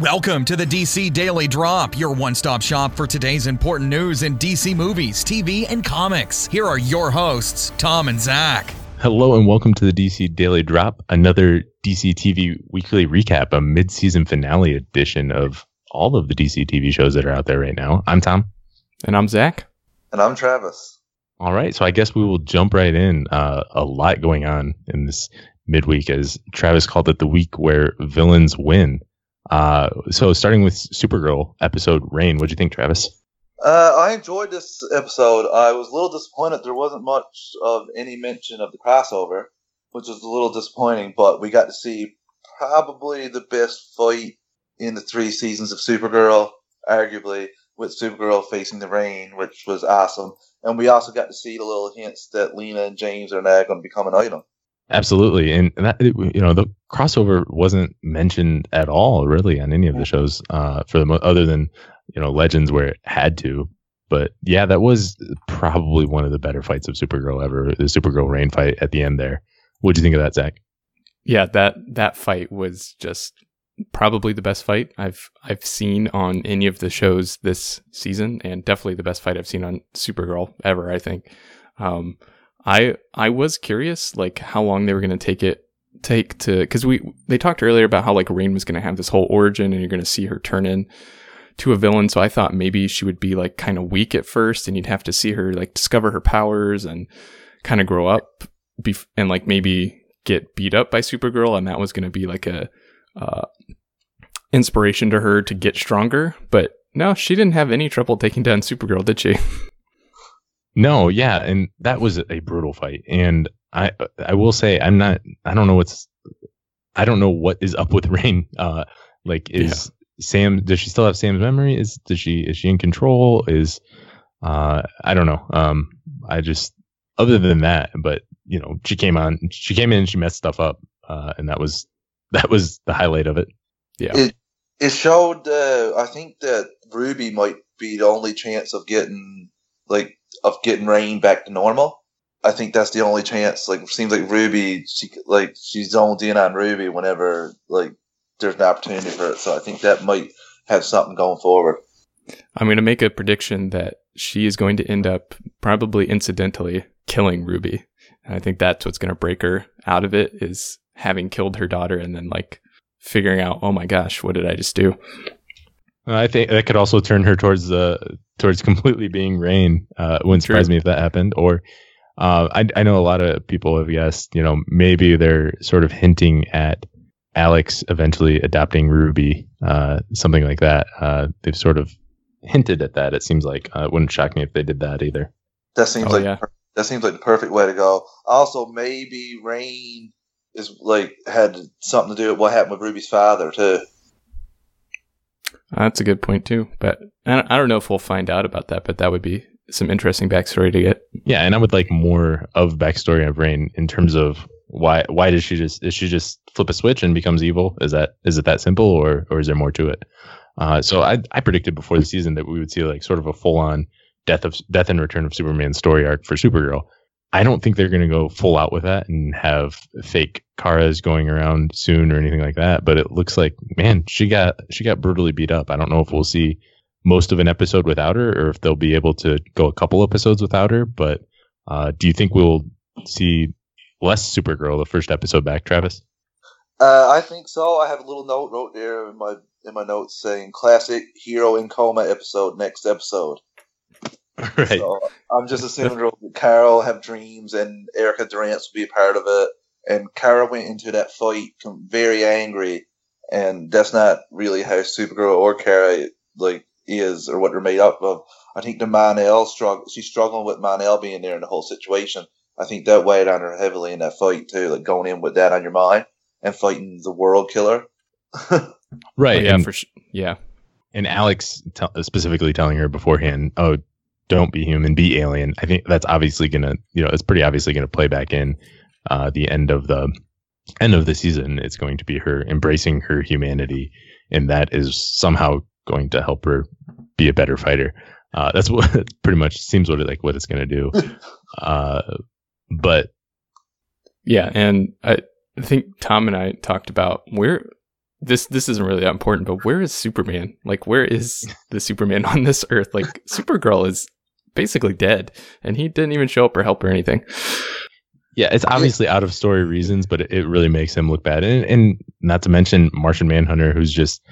Welcome to the DC Daily Drop, your one stop shop for today's important news in DC movies, TV, and comics. Here are your hosts, Tom and Zach. Hello and welcome to the DC Daily Drop, another DC TV weekly recap, a mid season finale edition of all of the DC TV shows that are out there right now. I'm Tom. And I'm Zach. And I'm Travis. All right, so I guess we will jump right in. Uh, a lot going on in this midweek, as Travis called it, the week where villains win. Uh, so starting with Supergirl episode Reign, what do you think, Travis? Uh, I enjoyed this episode. I was a little disappointed there wasn't much of any mention of the crossover, which was a little disappointing. But we got to see probably the best fight in the three seasons of Supergirl, arguably with Supergirl facing the Reign, which was awesome. And we also got to see the little hints that Lena and James are now going to become an item. Absolutely, and that you know the crossover wasn't mentioned at all, really, on any of the shows. Uh, for the mo- other than you know Legends, where it had to. But yeah, that was probably one of the better fights of Supergirl ever. The Supergirl Reign fight at the end there. What do you think of that, Zach? Yeah, that that fight was just probably the best fight I've I've seen on any of the shows this season, and definitely the best fight I've seen on Supergirl ever. I think. Um, I I was curious like how long they were going to take it take to because we they talked earlier about how like Reign was going to have this whole origin and you're going to see her turn in to a villain. So I thought maybe she would be like kind of weak at first, and you'd have to see her like discover her powers and kind of grow up and like maybe get beat up by Supergirl, and that was going to be like a uh, inspiration to her to get stronger. But no, she didn't have any trouble taking down Supergirl, did she? No, yeah, and that was a brutal fight. And I I will say I'm not I don't know what's I don't know what is up with Reign. Uh like is yeah. Sam does she still have Sam's memory? Is does she is she in control? Is uh I don't know. Um I just other than that, but you know, she came on she came in and she messed stuff up. Uh and that was that was the highlight of it. Yeah. It it showed uh I think that Ruby might be the only chance of getting like of getting Reign back to normal. I think that's the only chance. Like, seems like Ruby, she like she's zoned in on Ruby whenever like there's an opportunity for it. So I think that might have something going forward. I'm going to make a prediction that she is going to end up probably incidentally killing Ruby. And I think that's what's going to break her out of it is having killed her daughter and then like figuring out, oh my gosh, what did I just do? I think that could also turn her towards the towards completely being Reign. Uh, wouldn't surprise True. me if that happened. Or uh, I, I know a lot of people have guessed, you know, maybe they're sort of hinting at Alex eventually adopting Ruby, uh, something like that. Uh, they've sort of hinted at that. It seems like uh, it wouldn't shock me if they did that either. That seems oh, like yeah. that seems like the perfect way to go. Also, maybe Reign is like had something to do with what happened with Ruby's father too. That's a good point too. But I don't know if we'll find out about that, but that would be some interesting backstory to get. Yeah, and I would like more of backstory of Reign in terms of why why does she just is she just flip a switch and becomes evil? Is that is it that simple or or is there more to it? Uh, so I I predicted before the season that we would see like sort of a full on death of death and return of Superman story arc for Supergirl. I don't think they're going to go full out with that and have fake Kara's going around soon or anything like that. But it looks like, man, she got she got brutally beat up. I don't know if we'll see most of an episode without her or if they'll be able to go a couple episodes without her. But uh, do you think we'll see less Supergirl the first episode back, Travis? Uh, I think so. I have a little note wrote there in my in my notes saying "classic hero in coma episode next episode." Right. So I'm just assuming that Carol have dreams and Erica Durance will be a part of it. And Kara went into that fight very angry, and that's not really how Supergirl or Kara like is or what they're made up of. I think the Mon-El struggle. She's struggling with Mon-El being there in the whole situation. I think that weighed on her heavily in that fight too, like going in with that on your mind and fighting the world killer. right. Oh, yeah. And, for sure. Yeah. And Alex t- specifically telling her beforehand, "Oh, don't be human, be alien. I think that's obviously gonna, you know, it's pretty obviously gonna play back in uh, the end of the end of the season. It's going to be her embracing her humanity, and that is somehow going to help her be a better fighter. Uh, that's what pretty much seems what it like what it's gonna do. Uh, but yeah, and I think Tom and I talked about we're this this isn't really that important, but where is Superman? Like, where is the Superman on this Earth? Like, Supergirl is basically dead, and he didn't even show up or help or anything. Yeah, it's obviously out of story reasons, but it, really makes him look bad. And, and not to mention Martian Manhunter, who's just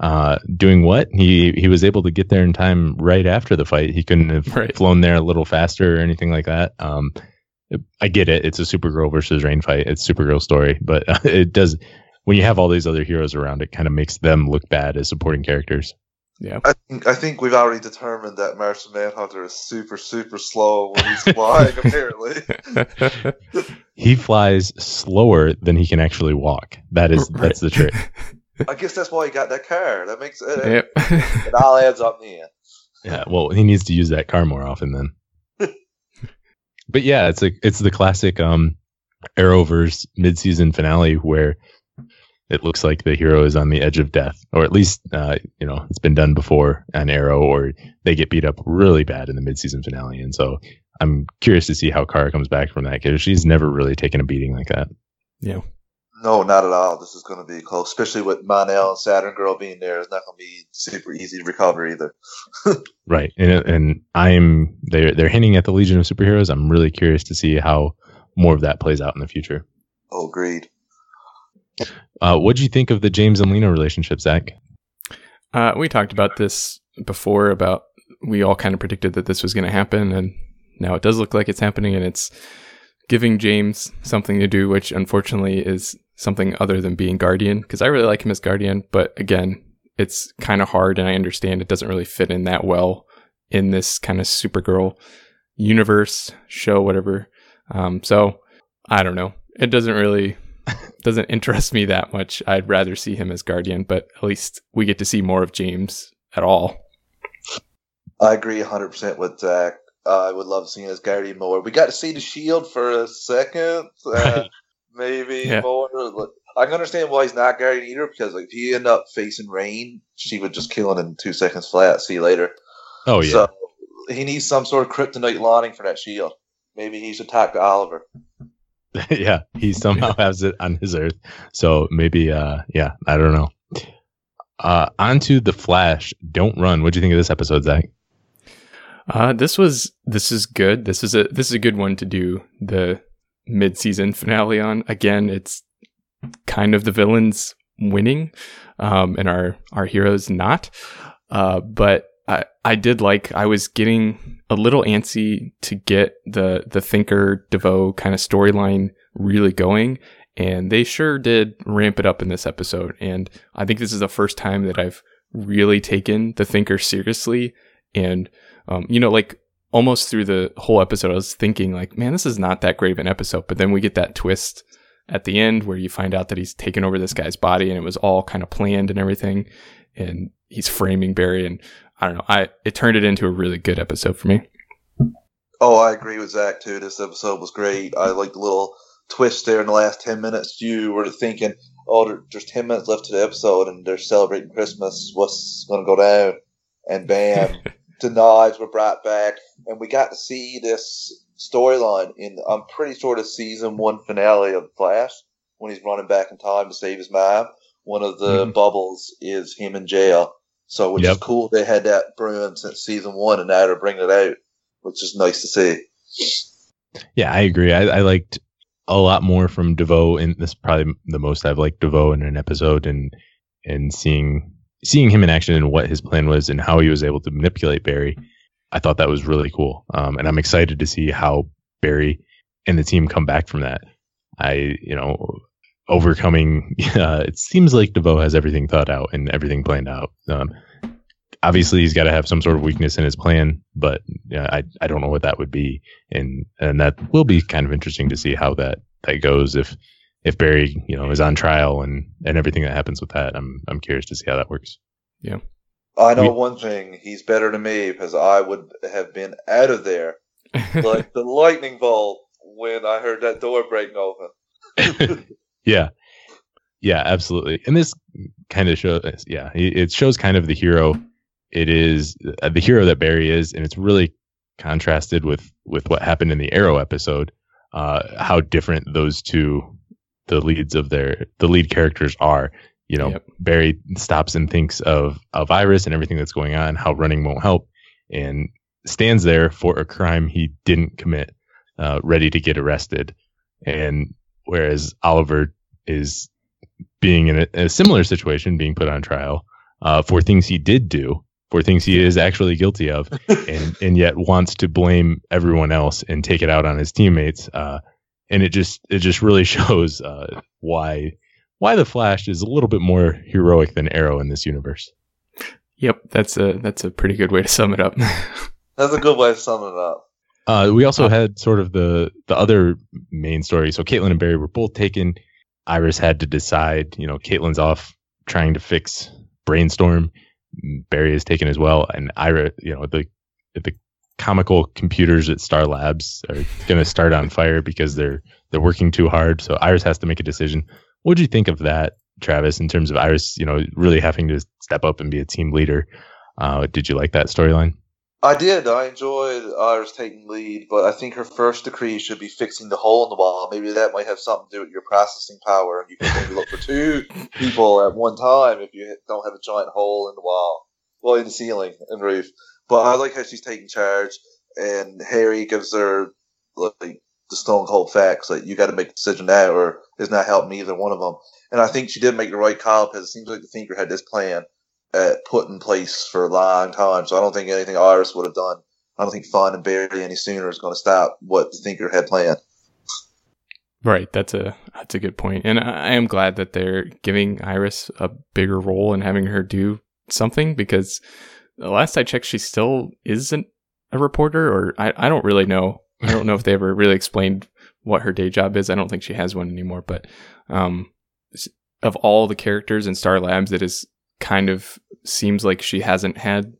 uh, doing what he he was able to get there in time right after the fight. He couldn't have Right. flown there a little faster or anything like that. Um, I get it; it's a Supergirl versus Reign fight. It's Supergirl story, but it does when you have all these other heroes around, it kind of makes them look bad as supporting characters. Yeah, I think, I think we've already determined that Martian Manhunter is super, super slow when he's flying, apparently. He flies slower than he can actually walk. That is that's the trick. I guess that's why he got that car. That makes it. yep. It all adds up in the end. Yeah, well, he needs to use that car more often then. but yeah, it's like it's the classic um Arrowverse mid-season finale where it looks like the hero is on the edge of death, or at least uh, you know it's been done before on Arrow, or they get beat up really bad in the mid-season finale, and so I'm curious to see how Kara comes back from that because she's never really taken a beating like that. yeah. No, not at all. This is going to be close, especially with Mon-El and Saturn Girl being there. It's not going to be super easy to recover either. Right, and and I'm they're they're hinting at the Legion of Superheroes. I'm really curious to see how more of that plays out in the future. Oh, agreed. Uh, what do you think of the James and Lena relationship, Zach? Uh, we talked about this before. About we all kind of predicted that this was going to happen, and now it does look like it's happening, and it's giving James something to do, which unfortunately is something other than being Guardian. Because I really like him as Guardian, but again, it's kind of hard, and I understand it doesn't really fit in that well in this kind of Supergirl universe show, whatever. Um, so I don't know. It doesn't really doesn't interest me that much. I'd rather see him as Guardian, but at least we get to see more of James at all. I agree 100% with Zach. Uh, I would love seeing his Guardian more. We got to see the Shield for a second, uh, maybe Yeah. more. I can understand why he's not Guardian either, because like if he end up facing Reign, she would just kill him in two seconds flat. See you later. Oh yeah, So he needs some sort of kryptonite lining for that shield. Maybe he should talk to Oliver. yeah. He somehow has it on his Earth, so maybe. Uh, yeah, I don't know. Uh, on to the Flash. Don't run. What do you think of this episode, Zach? Uh, this was this is good. This is a this is a good one to do the mid season finale on. Again, it's kind of the villains winning, um, and our our heroes not. Uh, but I I did like I was getting a little antsy to get the the Thinker DeVoe kind of storyline really going. And they sure did ramp it up in this episode. And I think this is the first time that I've really taken the Thinker seriously. And um, you know, like almost through the whole episode, I was thinking like, man, this is not that great of an episode. But then we get that twist at the end where you find out that he's taken over this guy's body and it was all kind of planned and everything. And he's framing Barry. And I don't know, I, it turned it into a really good episode for me. Oh, I agree with Zach too. This episode was great. I like the little twist there in the last ten minutes. You were thinking, oh, there's ten minutes left to the episode, and they're celebrating Christmas. What's going to go down? And bam, the knives were brought back, and we got to see this storyline in. I'm pretty sure the season one finale of Flash when he's running back in time to save his mom. One of the Mhm. bubbles is him in jail. So, which Yep. is cool. They had that brewing since season one, and now they're bringing it out, which is nice to see. Yeah, I agree. I, I liked a lot more from DeVoe, and this is probably the most I've liked DeVoe in an episode, and and seeing seeing him in action and what his plan was and how he was able to manipulate Barry. I thought that was really cool, um, and I'm excited to see how Barry and the team come back from that. I, you know, overcoming. Uh, it seems like DeVoe has everything thought out and everything planned out. Um, obviously, he's got to have some sort of weakness in his plan, but yeah, I I don't know what that would be and and that will be kind of interesting to see how that that goes if if Barry you know is on trial and and everything that happens with that. I'm I'm curious to see how that works. Yeah. I know We- one thing: he's better than me because I would have been out of there like the lightning bolt when I heard that door breaking open. yeah, yeah, absolutely. And this kind of shows, yeah, it it shows kind of the hero. It is uh, the hero that Barry is, and it's really contrasted with with what happened in the Arrow episode. Uh, how different those two, the leads of their the lead characters are. you know, Yep. Barry stops and thinks of of Iris and everything that's going on, how running won't help, and stands there for a crime he didn't commit, uh, ready to get arrested. And whereas Oliver is being in a, a similar situation, being put on trial uh, for things he did do, for things he is actually guilty of, and and yet wants to blame everyone else and take it out on his teammates. Uh, and it just it just really shows uh, why why the Flash is a little bit more heroic than Arrow in this universe. Yep, that's a that's a pretty good way to sum it up. That's a good way to sum it up. Uh, we also had sort of the the other main story. So Caitlin and Barry were both taken. Iris had to decide. You know, Caitlin's off trying to fix Brainstorm. Barry is taken as well, and Iris. You know, the the comical computers at Star Labs are going to start on fire because they're they're working too hard. So Iris has to make a decision. What do you think of that, Travis? In terms of Iris, you know, really having to step up and be a team leader. Uh, did you like that storyline? I did. I enjoyed Iris taking lead, but I think her first decree should be fixing the hole in the wall. Maybe that might have something to do with your processing power, and you can maybe look for two people at one time if you don't have a giant hole in the wall, well, in the ceiling and roof. But I like how she's taking charge, and Harry gives her like the stone cold facts, like you got to make a decision now, or it's not helping either one of them. And I think she did make the right call because it seems like the Thinker had this plan uh, put in place for a long time. So I don't think anything Iris would have done. I don't think Fawn and Barry any sooner is going to stop what the Thinker had planned. Right, that's a that's a good point, and I I am glad that they're giving Iris a bigger role and having her do something because the last I checked, she still isn't a reporter, or I, I don't really know. I don't know if they ever really explained what her day job is. I don't think she has one anymore. But um, of all the characters in Star Labs, it is kind of seems like she hasn't had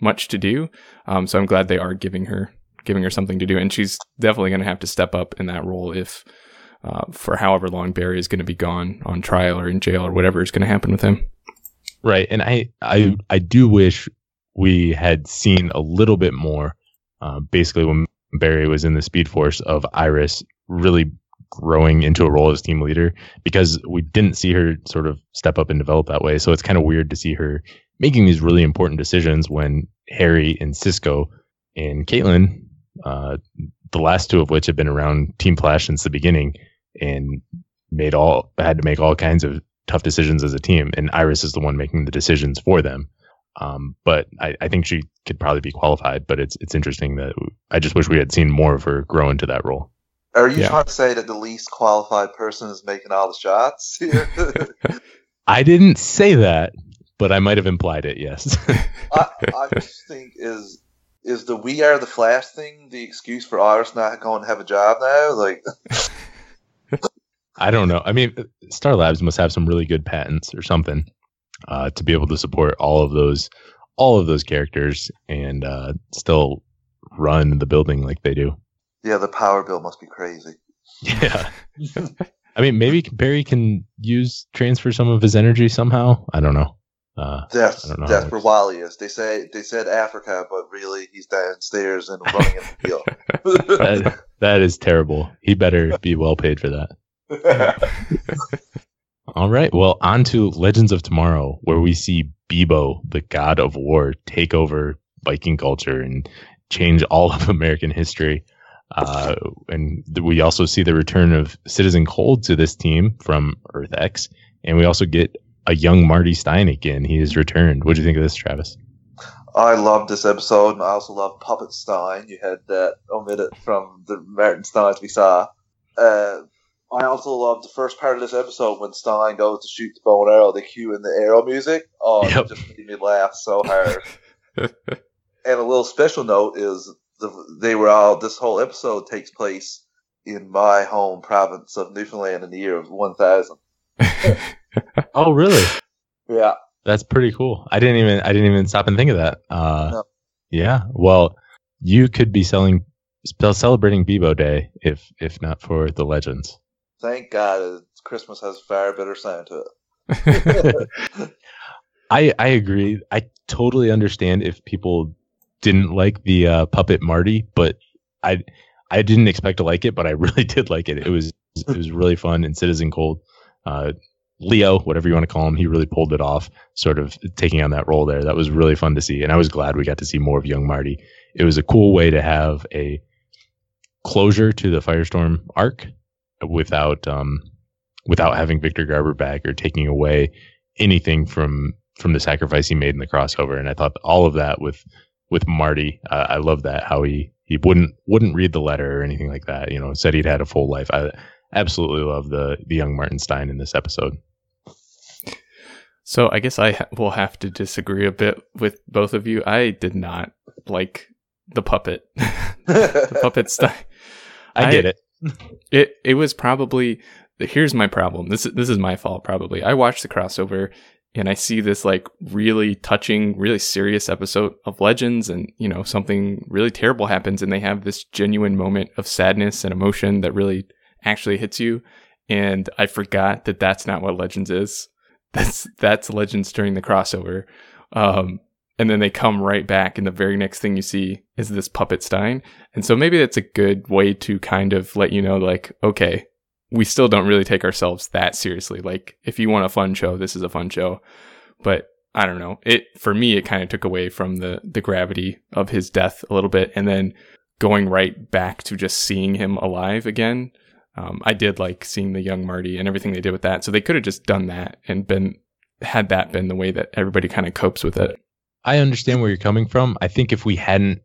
much to do. Um, so I'm glad they are giving her giving her something to do, and she's definitely going to have to step up in that role if uh, for however long Barry is going to be gone on trial or in jail or whatever is going to happen with him. Right, and I I I do wish we had seen a little bit more. Uh, basically, when Barry was in the Speed Force of Iris really growing into a role as team leader, because we didn't see her sort of step up and develop that way. So it's kind of weird to see her making these really important decisions when Harry and Cisco and Caitlin, uh, the last two of which have been around Team Flash since the beginning, and made all had to make all kinds of tough decisions as a team, and Iris is the one making the decisions for them. Um, but I, I think she could probably be qualified. But it's it's interesting that I just wish we had seen more of her grow into that role. Are you Yeah. trying to say that the least qualified person is making all the shots here? I didn't say that, but I might have implied it. Yes. I, I just think is is the "We Are the Flash" thing the excuse for Iris not going to have a job now? Like, I don't know. I mean, Star Labs must have some really good patents or something uh, to be able to support all of those all of those characters and uh, still run the building like they do. Yeah, the power bill must be crazy. Yeah. I mean, maybe Barry can use transfer some of his energy somehow. I don't know. Uh, That's don't know that's where. Wally is. They say they said Africa, but really he's downstairs and running in the field. that, that is terrible. He better be well paid for that. All right. Well, on to Legends of Tomorrow, where we see Beebo, the god of war, take over Viking culture and change all of American history. Uh, and th- we also see the return of Citizen Cold to this team from Earth X. And we also get a young Marty Stein again. He has returned. What do you think of this, Travis? I love this episode, and I also love Puppet Stein. You had that omitted from the Martin Steins we saw. Uh, I also love the first part of this episode when Stein goes to shoot the bow and arrow. They cue in the arrow music. Oh, Yep. it just made me laugh so hard. and a little special note is the, they were all. This whole episode takes place in my home province of Newfoundland in the year of one thousand. Oh, really? Yeah, That's pretty cool. I didn't even I didn't even stop and think of that. Uh, No. Yeah. Well, you could be selling celebrating Beebo Day if if not for the legends. thank God uh, Christmas has a far better sound to it. I I agree. I totally understand if people didn't like the uh, puppet Marty, but I I didn't expect to like it, but I really did like it. It was it was really fun and Citizen Cold. Uh, Leo, whatever you want to call him, he really pulled it off, sort of taking on that role there. That was really fun to see, and I was glad we got to see more of young Marty. It was a cool way to have a closure to the Firestorm arc without um, without having Victor Garber back or taking away anything from from the sacrifice he made in the crossover. And I thought all of that with with Marty, uh, I love that how he he wouldn't wouldn't read the letter or anything like that. You know, said he'd had a full life. I absolutely love the the young Martin Stein in this episode. So I guess I ha- will have to disagree a bit with both of you. I did not like the puppet, the puppet Stein. I, I get it. It it was probably here's my problem. This this is my fault probably. I watched the crossover and I see this like really touching, really serious episode of Legends, and you know something really terrible happens, and they have this genuine moment of sadness and emotion that really actually hits you. And I forgot that that's not what Legends is. That's that's Legends during the crossover. Um, and then they come right back, and the very next thing you see is this puppet Stein. And so maybe that's a good way to kind of let you know, like, okay, we still don't really take ourselves that seriously. Like, if you want a fun show, this is a fun show. But I don't know. It for me, it kind of took away from the the gravity of his death a little bit, and then going right back to just seeing him alive again. Um, I did like seeing the young Marty and everything they did with that. So they could have just done that and been had that been the way that everybody kind of copes with it. I understand where you're coming from. I think if we hadn't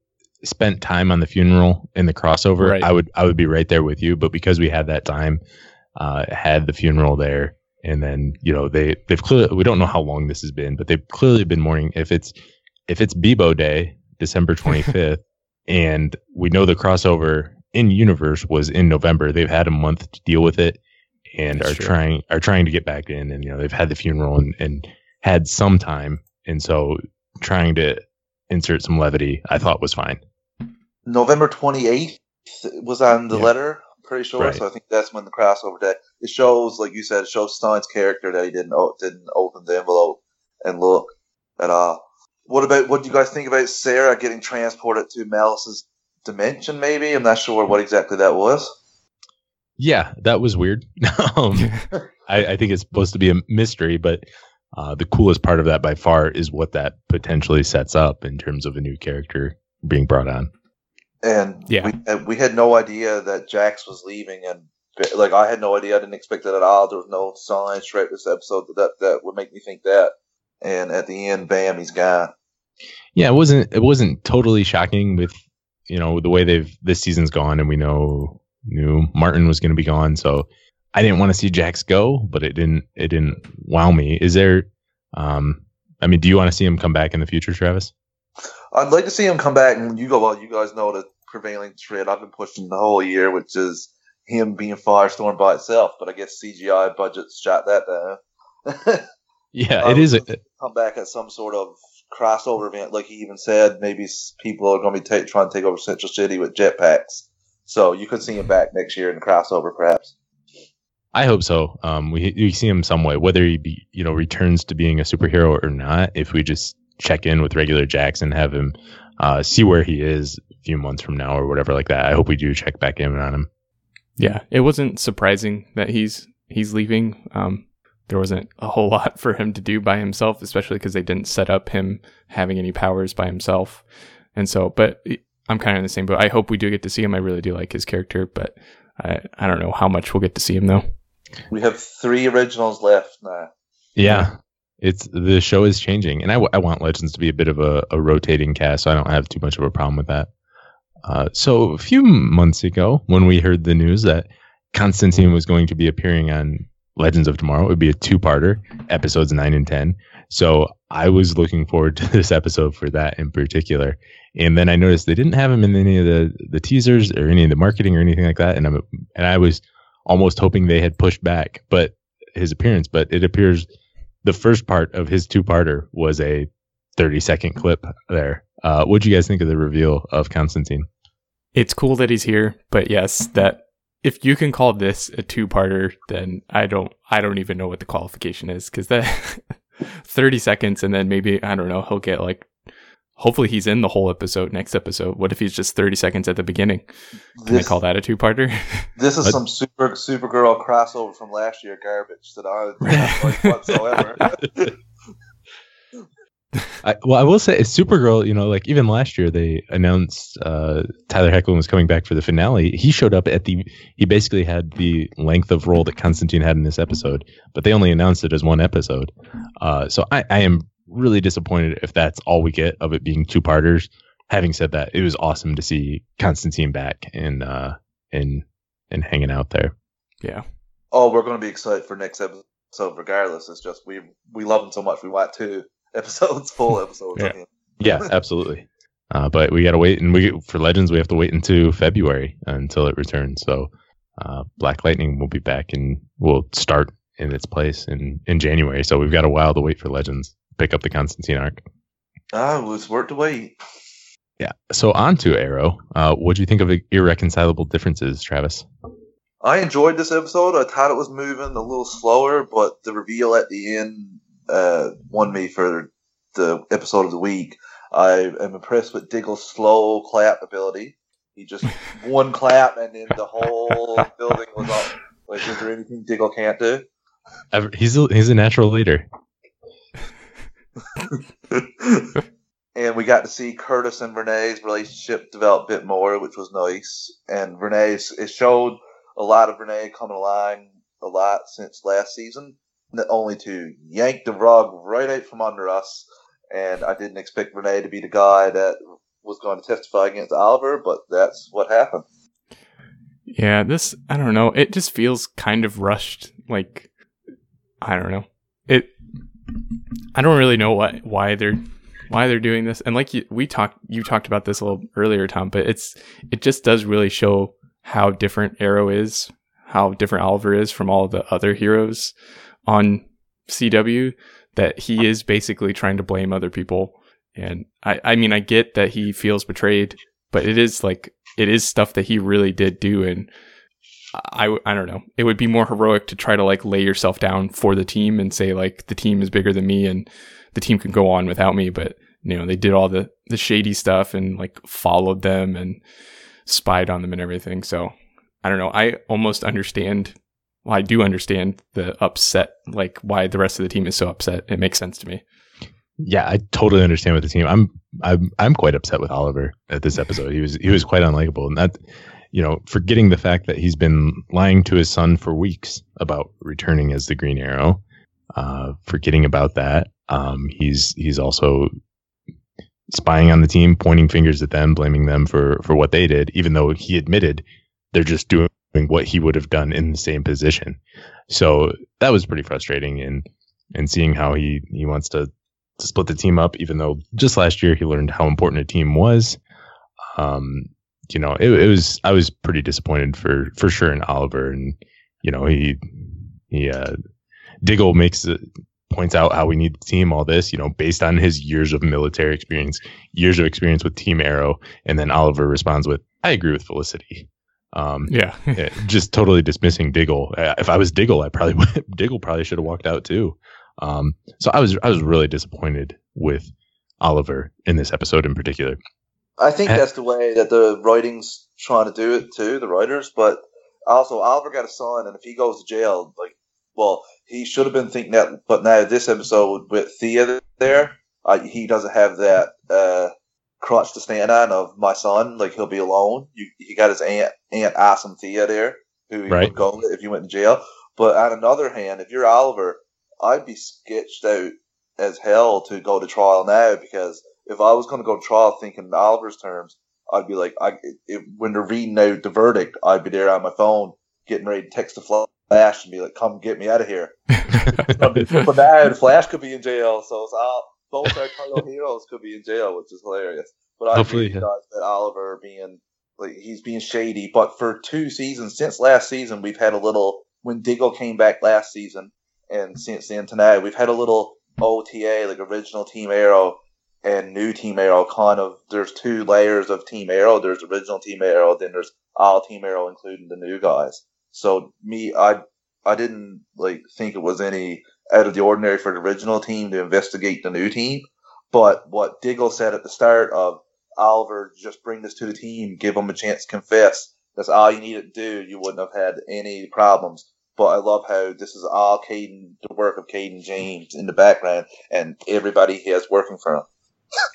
spent time on the funeral in the crossover, right. I would I would be right there with you. But because we had that time, uh, had the funeral there, and then you know they they've clearly we don't know how long this has been, but they've clearly been mourning. If it's if it's Beebo Day, December 25th, and we know the crossover in universe was in November, they've had a month to deal with it, and That's are true. trying are trying to get back in. And you know they've had the funeral and, and had some time, and so trying to insert some levity, I thought was fine. November 28th was on the yeah. letter, pretty sure. Right. So I think that's when the crossover day. It shows, like you said, it shows Stein's character that he didn't didn't open the envelope and look at all. What about what do you guys think about Sarah getting transported to Mallus's dimension? Maybe I'm not sure what exactly that was. Yeah, that was weird. um, I, I, think it's supposed to be a mystery, but uh, the coolest part of that by far is what that potentially sets up in terms of a new character being brought on and yeah, we, we had no idea that Jax was leaving, and like I had no idea. I didn't expect that at all. There was no signs throughout this episode that that would make me think that. And at the end, bam, he's gone. Yeah, it wasn't it wasn't totally shocking with you know the way they've this season's gone, and we know knew Martin was going to be gone, so I didn't want to see Jax go, but it didn't it didn't wow me. Is there? Um, I mean, do you want to see him come back in the future, Travis? I'd like to see him come back, and you go. Well, you guys know the prevailing thread I've been pushing the whole year, which is him being Firestorm by itself. But I guess CGI budgets shot that down. yeah, it is. A- come back at some sort of crossover event, like he even said. Maybe people are going to be ta- trying to take over Central City with jetpacks. So you could see him back next year in crossover, perhaps. I hope so. Um, we we see him some way, whether he be you know returns to being a superhero or not. If we just check in with regular Jackson, have him uh, see where he is a few months from now or whatever like that. I hope we do check back in on him. Yeah, it wasn't surprising that he's he's leaving. Um, there wasn't a whole lot for him to do by himself, especially because they didn't set up him having any powers by himself. And so, but I'm kind of in the same boat. I hope we do get to see him. I really do like his character, but I, I don't know how much we'll get to see him though. We have three originals left now. Yeah, it's the show is changing, and I, want Legends to be a bit of a, a rotating cast, so I don't have too much of a problem with that. Uh, so a few months ago, when we heard the news that Constantine was going to be appearing on Legends of Tomorrow, it would be a two-parter, episodes nine and ten. So I was looking forward to this episode for that in particular. And then I noticed they didn't have him in any of the, the teasers or any of the marketing or anything like that. And I'm and I was almost hoping they had pushed back, but his appearance. But it appears the first part of his two parter was a 30 second clip there. Uh, what do you guys think of the reveal of Constantine? It's cool that he's here, but yes, that if you can call this a two parter, then I don't I don't even know what the qualification is because that 30 seconds and then maybe I don't know he'll get like hopefully he's in the whole episode next episode. What if he's just 30 seconds at the beginning? Can This, I call that a two-parter? this is But- some super Supergirl crossover from last year garbage that I did not like whatsoever. I, well, I will say, Supergirl. You know, like even last year they announced uh, Tyler Hoechlin was coming back for the finale. He showed up at the. He basically had the length of role that Constantine had in this episode, but they only announced it as one episode. Uh, so I, I am really disappointed if that's all we get of it being two parters. Having said that, it was awesome to see Constantine back and uh, and and hanging out there. yeah. oh, we're going to be excited for next episode regardless. It's just we we love him so much we want two episodes, full episodes of Yeah. him. Yeah, absolutely. Uh, but we got to wait, and we for Legends we have to wait until February until it returns. So uh, Black Lightning will be back and will start in its place in in January. So we've got a while to wait for Legends. Pick up the Constantine arc. Ah, it was worth the wait. Yeah. So on to Arrow. Uh, what do you think of the irreconcilable differences, Travis? I enjoyed this episode. I thought it was moving a little slower, but the reveal at the end uh, won me for the episode of the week. I am impressed with Diggle's slow clap ability. He just one clap and then the whole building was up. Like, is there anything Diggle can't do? He's a, he's a natural leader. and we got to see Curtis and Renee's relationship develop a bit more, which was nice. And Renee's it showed a lot of Renee coming along a lot since last season, only to yank the rug right out from under us. And I didn't expect Renee to be the guy that was going to testify against Oliver, but that's what happened. Yeah, this I don't know. It just feels kind of rushed. Like I don't know. I don't really know what why they're why they're doing this. And like you, we talked, you talked about this a little earlier, Tom. But it's it just does really show how different Arrow is, how different Oliver is from all the other heroes on CW. That he is basically trying to blame other people. And I, I mean, I get that he feels betrayed, but it is like it is stuff that he really did do and I, I don't know. It would be more heroic to try to like lay yourself down for the team and say like the team is bigger than me and the team can go on without me. But you know they did all the the shady stuff and like followed them and spied on them and everything. So i don't know. I almost understand well i do understand the upset like why the rest of the team is so upset. It makes sense to me. Yeah, I totally understand with the team. I'm I'm I'm quite upset with Oliver at this episode. He was he was quite unlikable, and that you know, forgetting the fact that he's been lying to his son for weeks about returning as the Green Arrow. Uh, forgetting about that, um, he's he's also spying on the team, pointing fingers at them, blaming them for for what they did, even though he admitted they're just doing what he would have done in the same position. So that was pretty frustrating, and and seeing how he he wants to to split the team up, even though just last year he learned how important a team was. Um, you know, it, it was I was pretty disappointed for for sure in Oliver, and you know he he uh, Diggle makes it points out how we need the team all this you know based on his years of military experience years of experience with team arrow. And then oliver responds with i agree with felicity. Um yeah. yeah, just totally dismissing diggle. Uh, if i was diggle i probably would diggle probably should have walked out too. Um so i was i was really disappointed with oliver in this episode in particular I think Uh, that's the way that the writing's trying to do it too, the writers. But also, Oliver got a son, and if he goes to jail, like, well, he should have been thinking that. But now this episode with Thea there, uh, he doesn't have that uh, crutch to stand on of my son. Like he'll be alone. You, he got his aunt, Aunt Awesome Thea there, who he Right. would go if you went to jail. But on another hand, if you're Oliver, I'd be sketched out as hell to go to trial now because if I was going to go to trial thinking in Oliver's terms, I'd be like, I it, when they're reading out the verdict, I'd be there on my phone getting ready to text the Flash and be like, "Come get me out of here." but now the Flash could be in jail, so it's all both our title heroes could be in jail, which is hilarious. But I Hopefully, agree yeah. that Oliver being like he's being shady. But for two seasons since last season, we've had a little when Diggle came back last season, and since then to now, we've had a little OTA like original Team Arrow and new Team Arrow. Kind of there's two layers of Team Arrow. There's original Team Arrow, then there's all Team Arrow, including the new guys. So me, I I didn't like think it was any out of the ordinary for the original team to investigate the new team. But what Diggle said at the start of Oliver, just bring this to the team, give them a chance to confess. That's all you needed to do. You wouldn't have had any problems. But I love how this is all Cayden, the work of Cayden James in the background, and everybody he has working for him.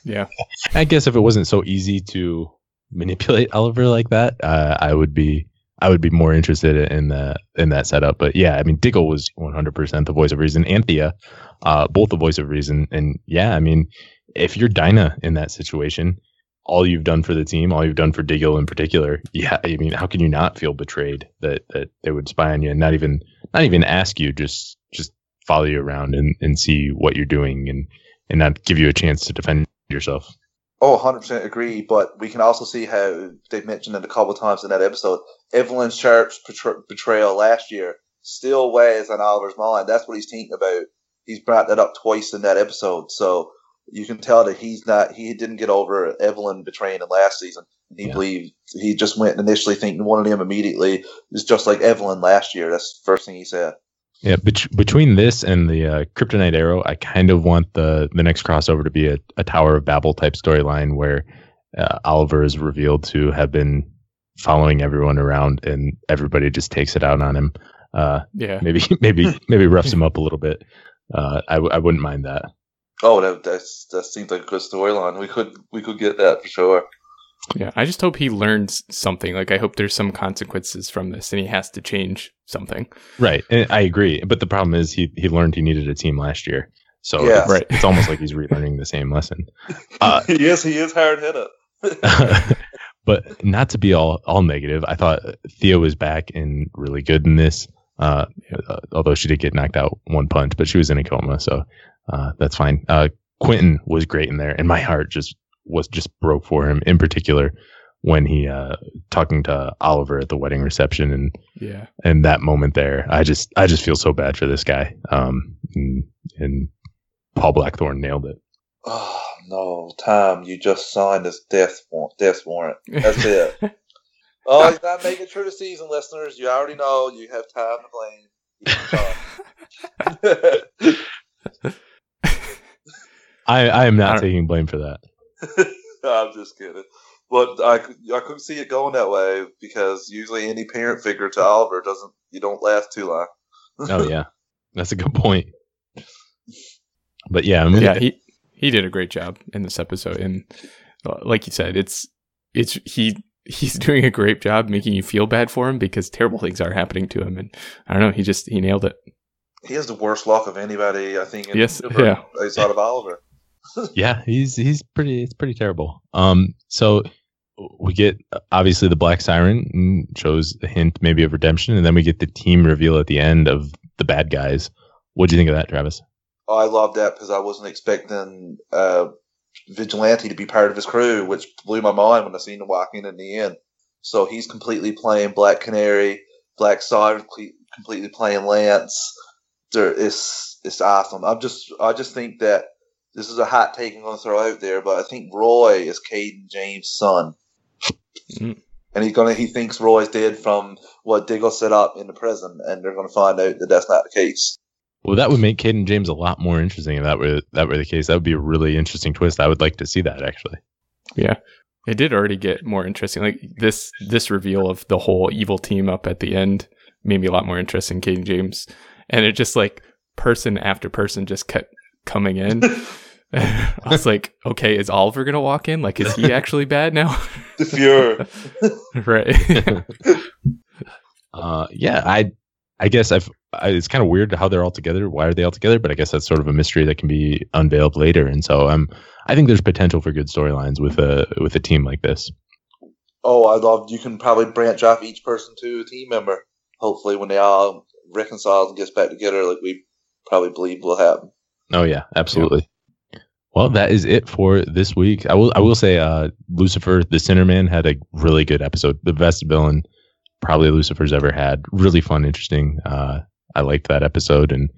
Yeah. I guess if it wasn't so easy to manipulate Oliver like that, uh, I would be I would be more interested in the in that setup. But yeah, I mean, Diggle was 100% the voice of reason, and Thea, uh, both the voice of reason. And yeah, I mean, if you're Dinah in that situation, all you've done for the team, all you've done for Diggle in particular, yeah, I mean, how can you not feel betrayed that that they would spy on you and not even not even ask you, just just follow you around and and see what you're doing and and not give you a chance to defend yourself. Oh, 100% agree. But we can also see how they've mentioned it a couple times in that episode. Evelyn Sharp's betray- betrayal last year still weighs on Oliver's mind. That's what he's thinking about. He's brought that up twice in that episode. So you can tell that he's not, he didn't get over Evelyn betraying him last season. He yeah. believed, he just went initially thinking one of them immediately. It's just like Evelyn last year. That's the first thing he said. Yeah, bet- between this and the uh, Kryptonite Arrow, I kind of want the the next crossover to be a, a Tower of Babel type storyline where uh, Oliver is revealed to have been following everyone around, and everybody just takes it out on him. Uh, yeah, maybe maybe maybe roughs him up a little bit. Uh, I w- I wouldn't mind that. Oh, that that's, that seems like a good storyline. We could we could get that for sure. Yeah, I just hope he learns something. Like, I hope there's some consequences from this, and he has to change something. Right, and I agree. But the problem is, he he learned he needed a team last year, so yeah. it's, right. it's almost like he's relearning the same lesson. Uh, yes, he is hard headed. but not to be all all negative, I thought Thea was back and really good in this. Uh, uh, although she did get knocked out one punch, but she was in a coma, so uh, that's fine. Uh, Quentin was great in there, and my heart just was just broke for him in particular when he uh talking to Oliver at the wedding reception and yeah. and that moment there. I just I just feel so bad for this guy. Um and, and Paul Blackthorne nailed it. Oh no Tom you just signed this death warrant death warrant. That's it. Oh he's not making through the season listeners. You already know. You have time to blame. I I am not taking blame for that I'm just kidding. But I, I couldn't see it going that way because usually any parent figure to Oliver doesn't you don't last too long. oh yeah, that's a good point. But yeah, I mean, yeah, he he did a great job in this episode, and uh, like you said, it's it's he he's doing a great job making you feel bad for him because terrible things are happening to him, and I don't know, he just he nailed it. He has the worst luck of anybody, I think. yes, yeah. Outside of Oliver yeah, he's he's pretty it's pretty terrible. Um, so we get obviously the Black Siren shows a hint maybe of redemption, and then we get the team reveal at the end of the bad guys. What do you think of that, Travis? Oh, I love that because I wasn't expecting uh, Vigilante to be part of his crew, which blew my mind when I seen him walk in in the end. So he's completely playing Black Canary, Black Siren, completely playing Lance. It's it's awesome. I'm just I just think that this is a hot take I'm going to throw out there, but I think Roy is Cayden James' son. Mm. And he's gonna. He thinks Roy's dead from what Diggle set up in the prison, and they're gonna find out that that's not the case. Well, that would make Cayden James a lot more interesting if that were that were the case. That would be a really interesting twist. I would like to see that actually. Yeah, it did already get more interesting. Like this this reveal of the whole evil team up at the end made me a lot more interested in Cayden James, and it just like person after person just kept coming in. I was like, okay, is Oliver gonna walk in? Like, is he actually bad now? the Fuhrer, right? uh, yeah, I, I guess I've. I, it's kind of weird how they're all together. Why are they all together? But I guess that's sort of a mystery that can be unveiled later. And so, um, I think there's potential for good storylines with a with a team like this. Oh, I love. You can probably branch off each person to a team member. Hopefully, when they all reconcile and gets back together, like we probably believe will happen. Oh yeah, absolutely. Yeah. Well, that is it for this week. I will I will say uh, Lucifer the Sinner Man had a really good episode. The best villain probably Lucifer's ever had. Really fun, interesting. Uh, I liked that episode and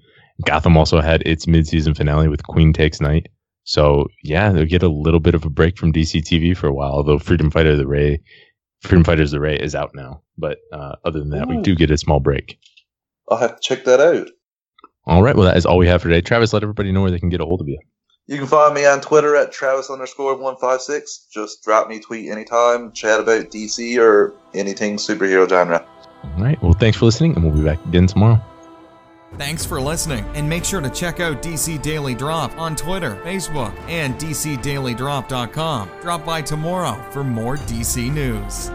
Gotham also had its mid-season finale with Queen Takes Knight. So yeah, they'll get a little bit of a break from DC TV for a while. Although Freedom Fighter the Ray, Freedom Fighters the Ray is out now. But uh, other than that, Ooh. we do get a small break. I'll have to check that out. All right. Well, that is all we have for today. Travis, let everybody know where they can get a hold of you. You can find me on Twitter at Travis underscore one five six. Just drop me a tweet anytime, chat about DC or anything superhero genre. All right. Well, thanks for listening, and we'll be back again tomorrow. Thanks for listening, and make sure to check out DC Daily Drop on Twitter, Facebook, and DCDailyDrop.com. Drop by tomorrow for more DC news.